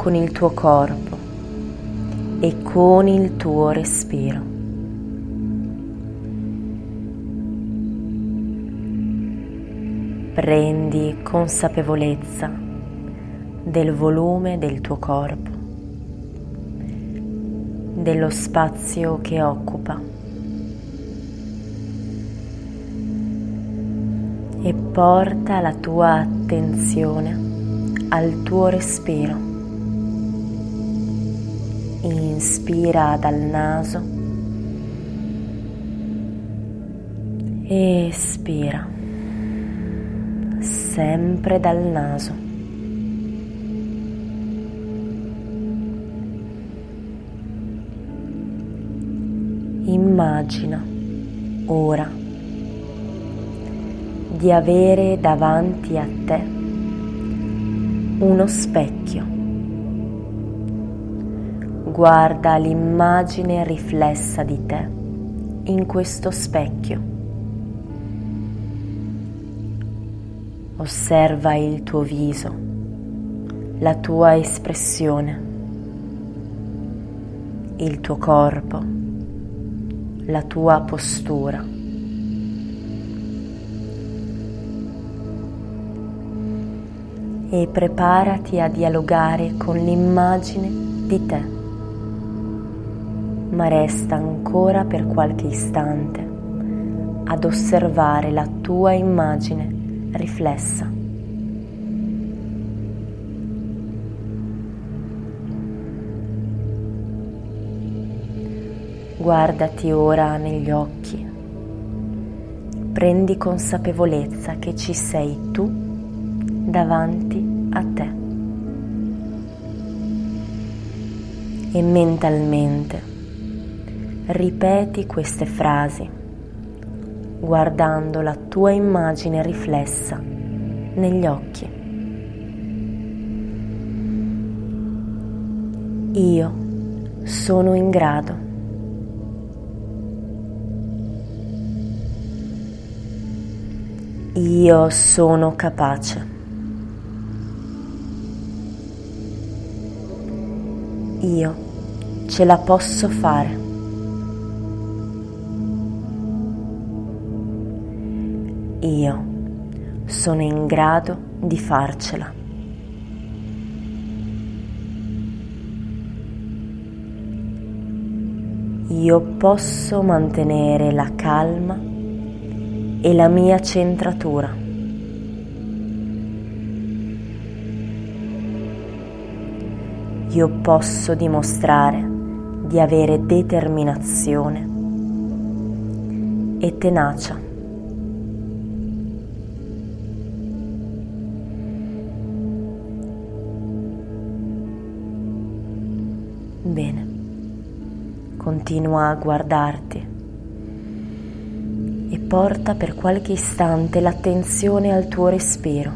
con il tuo corpo e con il tuo respiro. Prendi consapevolezza del volume del tuo corpo, dello spazio che occupa e porta la tua attenzione al tuo respiro. Inspira dal naso, espira sempre dal naso. Immagina ora di avere davanti a te uno specchio. Guarda l'immagine riflessa di te in questo specchio. Osserva il tuo viso, la tua espressione, il tuo corpo, la tua postura. e preparati a dialogare con l'immagine di te. Ma resta ancora per qualche istante ad osservare la tua immagine riflessa. Guardati ora negli occhi, prendi consapevolezza che ci sei tu davanti a te. E mentalmente ripeti queste frasi guardando la tua immagine riflessa negli occhi. Io sono in grado. Io sono capace. io ce la posso fare. Io sono in grado di farcela. Io posso mantenere la calma e la mia centratura. io posso dimostrare di avere determinazione e tenacia. Bene, continua a guardarti e porta per qualche istante l'attenzione al tuo respiro.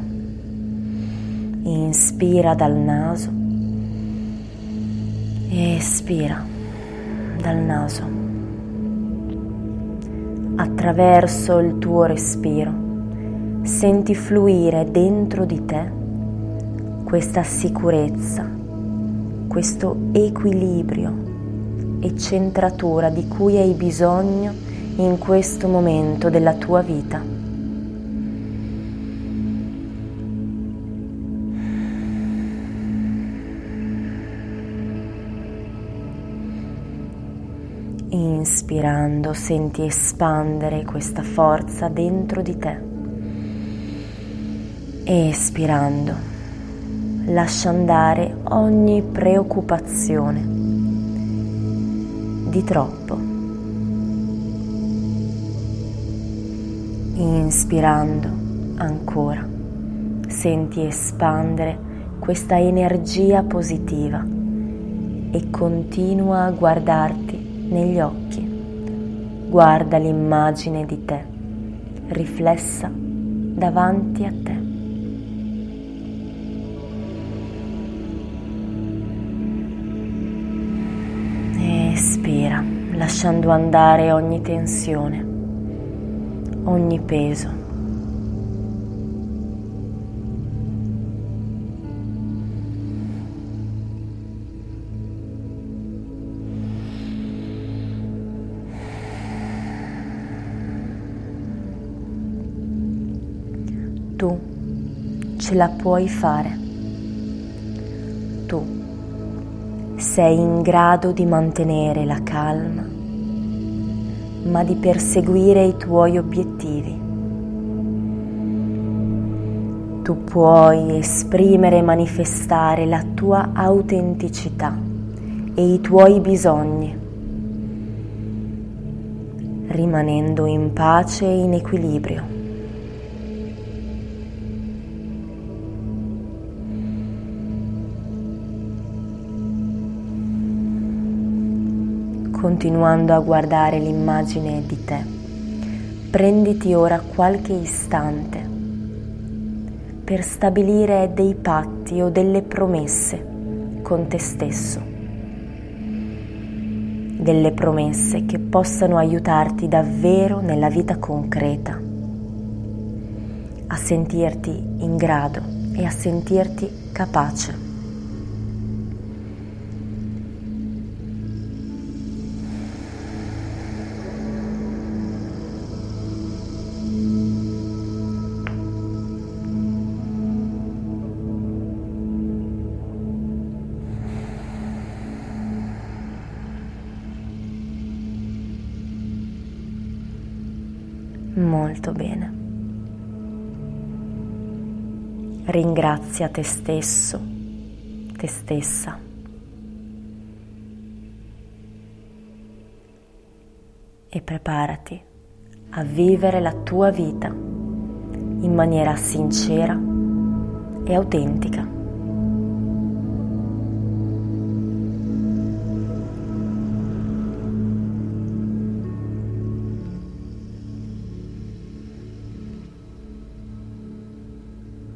Inspira dal naso e espira dal naso. Attraverso il tuo respiro senti fluire dentro di te questa sicurezza, questo equilibrio e centratura di cui hai bisogno in questo momento della tua vita. Inspirando senti espandere questa forza dentro di te. Espirando lascia andare ogni preoccupazione di troppo. Inspirando ancora senti espandere questa energia positiva e continua a guardarti negli occhi. Guarda l'immagine di te riflessa davanti a te. Lasciando andare ogni tensione, ogni peso. Tu ce la puoi fare. Tu sei in grado di mantenere la calma, ma di perseguire i tuoi obiettivi. Tu puoi esprimere e manifestare la tua autenticità e i tuoi bisogni, rimanendo in pace e in equilibrio. Continuando a guardare l'immagine di te, prenditi ora qualche istante per stabilire dei patti o delle promesse con te stesso, delle promesse che possano aiutarti davvero nella vita concreta. A sentirti in grado e a sentirti capace. Molto bene. Ringrazia te stesso, te stessa. E preparati a vivere la tua vita in maniera sincera e autentica.